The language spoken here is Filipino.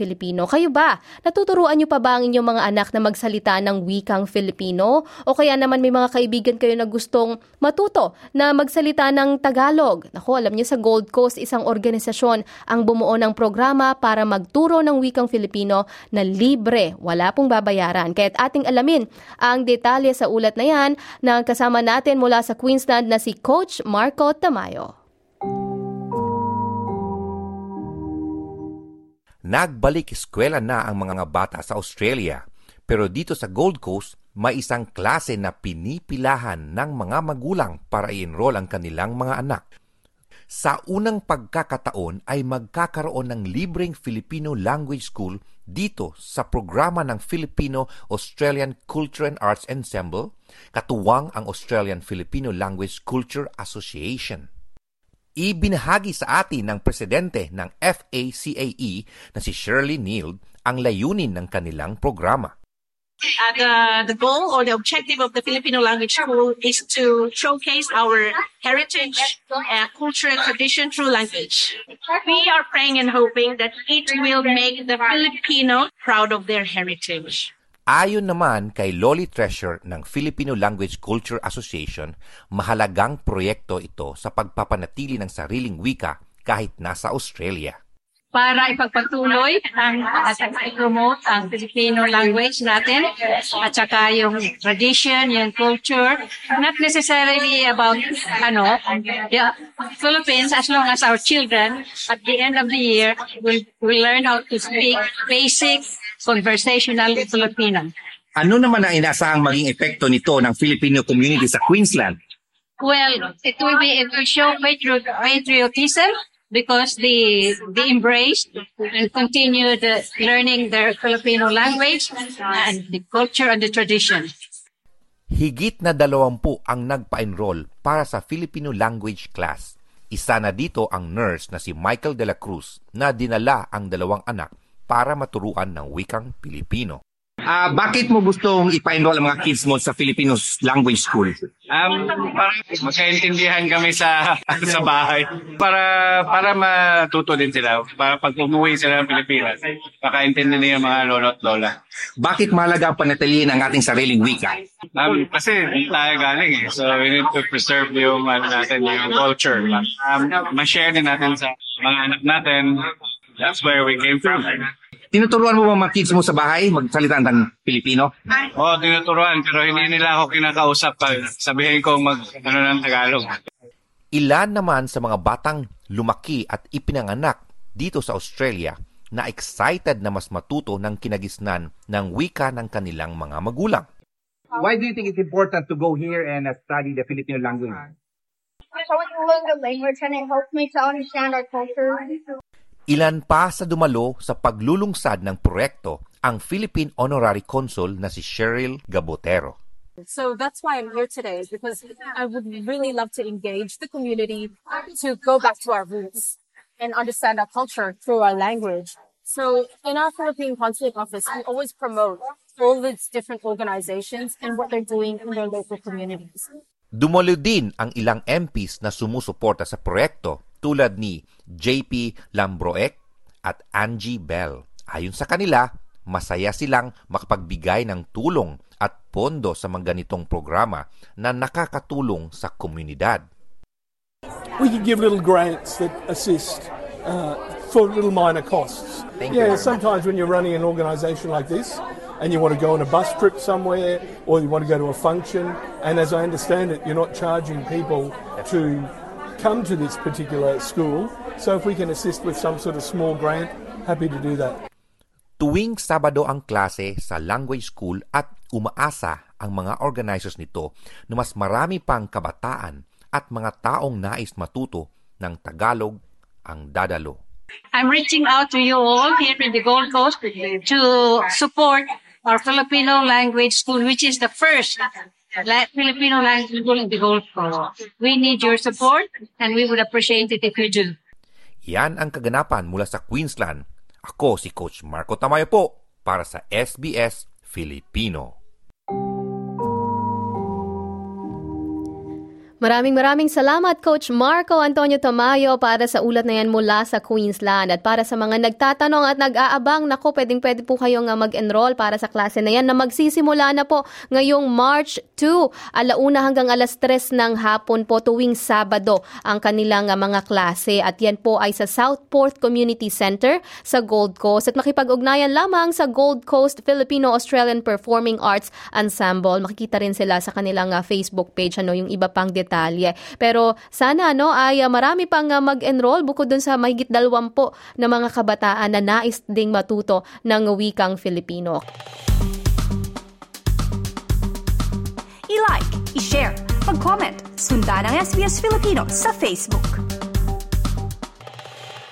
Filipino. Kayo ba? Natuturuan niyo pa ba ang inyong mga anak na magsalita ng wikang Filipino? O kaya naman may mga kaibigan kayo na gustong matuto na magsalita ng Tagalog? Naku, alam niyo sa Gold Coast, isang organisasyon ang bumuo ng programa para magturo ng wikang Filipino na libre, wala pong babayaran. Kaya't ating alamin ang detalye sa ulat na yan na kasama natin mula sa Queensland na si Coach Marco Tamayo. Nagbalik eskwela na ang mga bata sa Australia. Pero dito sa Gold Coast, may isang klase na pinipilahan ng mga magulang para i-enroll ang kanilang mga anak. Sa unang pagkakataon ay magkakaroon ng libreng Filipino Language School dito sa programa ng Filipino-Australian Culture and Arts Ensemble, katuwang ang Australian Filipino Language Culture Association. Ibinahagi sa atin ng presidente ng FACAE na si Shirley Neal ang layunin ng kanilang programa. Uh, the, goal or the objective of the Filipino Language School is to showcase our heritage, uh, culture, and tradition through language. We are praying and hoping that it will make the Filipino proud of their heritage. Ayon naman kay Lolly Treasure ng Filipino Language Culture Association, mahalagang proyekto ito sa pagpapanatili ng sariling wika kahit nasa Australia. Para ipagpatuloy ang at i-promote ang Filipino language natin at saka yung tradition, yung culture, not necessarily about ano, the Philippines as long as our children at the end of the year will, will learn how to speak basic conversational Filipino. Ano naman ang inaasahang maging epekto nito ng Filipino community sa Queensland? Well, it will be it will show patri- patriotism because they they embrace and continue the learning their Filipino language and the culture and the tradition. Higit na dalawampu ang nagpa-enroll para sa Filipino language class. Isa na dito ang nurse na si Michael de la Cruz na dinala ang dalawang anak para maturuan ng wikang Pilipino. Ah, bakit mo gustong ipa-enroll ang mga kids mo sa Filipino language school? Um, para magkaintindihan kami sa sa bahay. Para para matuto din sila. Para pag umuwi sila ng Pilipinas, makaintindi nila yung mga lolo at lola. Bakit mahalaga ang panatilihin ang ating sariling wika? Um, kasi tayo galing eh. So we need to preserve yung ano natin, yung culture. Um, ma-share din natin sa mga anak natin. That's where we came from. Tinuturuan mo ba mga kids mo sa bahay magsalita ng Pilipino? Oo, tinuturuan pero hindi nila ako kinakausap pag sabihin ko mag ano ng Tagalog. Ilan naman sa mga batang lumaki at ipinanganak dito sa Australia na excited na mas matuto ng kinagisnan ng wika ng kanilang mga magulang. Why do you think it's important to go here and uh, study the Filipino language? So we can learn the language and it helps me to understand our culture. Ilan pa sa dumalo sa paglulungsad ng proyekto ang Philippine Honorary Consul na si Cheryl Gabotero. So that's why I'm here today, is because I would really love to engage the community to go back to our roots and understand our culture through our language. So in our Philippine Consulate Office, we always promote all these different organizations and what they're doing in their local communities. Dumalo din ang ilang MPs na sumusuporta sa proyekto tulad ni JP Lambroek at Angie Bell. Ayon sa kanila, masaya silang makapagbigay ng tulong at pondo sa mga ganitong programa na nakakatulong sa komunidad. We can give little grants that assist uh, for little minor costs. Thank yeah, you. sometimes when you're running an organisation like this and you want to go on a bus trip somewhere or you want to go to a function, and as I understand it, you're not charging people to come to this particular school. So if we can assist with some sort of small grant, happy to do that. Tuwing Sabado ang klase sa language school at umaasa ang mga organizers nito na mas marami pang kabataan at mga taong nais matuto ng Tagalog ang dadalo. I'm reaching out to you all here in the Gold Coast to support our Filipino language school, which is the first la- Filipino language school in the Gold Coast. We need your support and we would appreciate it if you do. Yan ang kaganapan mula sa Queensland. Ako si Coach Marco Tamayo po para sa SBS Filipino. Maraming maraming salamat Coach Marco Antonio Tamayo para sa ulat na yan mula sa Queensland. At para sa mga nagtatanong at nag-aabang nako pwedeng pwede po kayong uh, mag-enroll para sa klase na yan na magsisimula na po ngayong March 2 alauna hanggang alas 3 ng hapon po tuwing Sabado ang kanilang uh, mga klase. At yan po ay sa Southport Community Center sa Gold Coast. At makipag-ugnayan lamang sa Gold Coast Filipino-Australian Performing Arts Ensemble. Makikita rin sila sa kanilang uh, Facebook page. Ano yung iba pang detalye. Pero sana no ay uh, marami pang uh, mag-enroll bukod dun sa mahigit dalawampo na mga kabataan na nais ding matuto ng wikang Filipino. I-like, i-share, mag-comment, sundan ang SBS Filipino sa Facebook.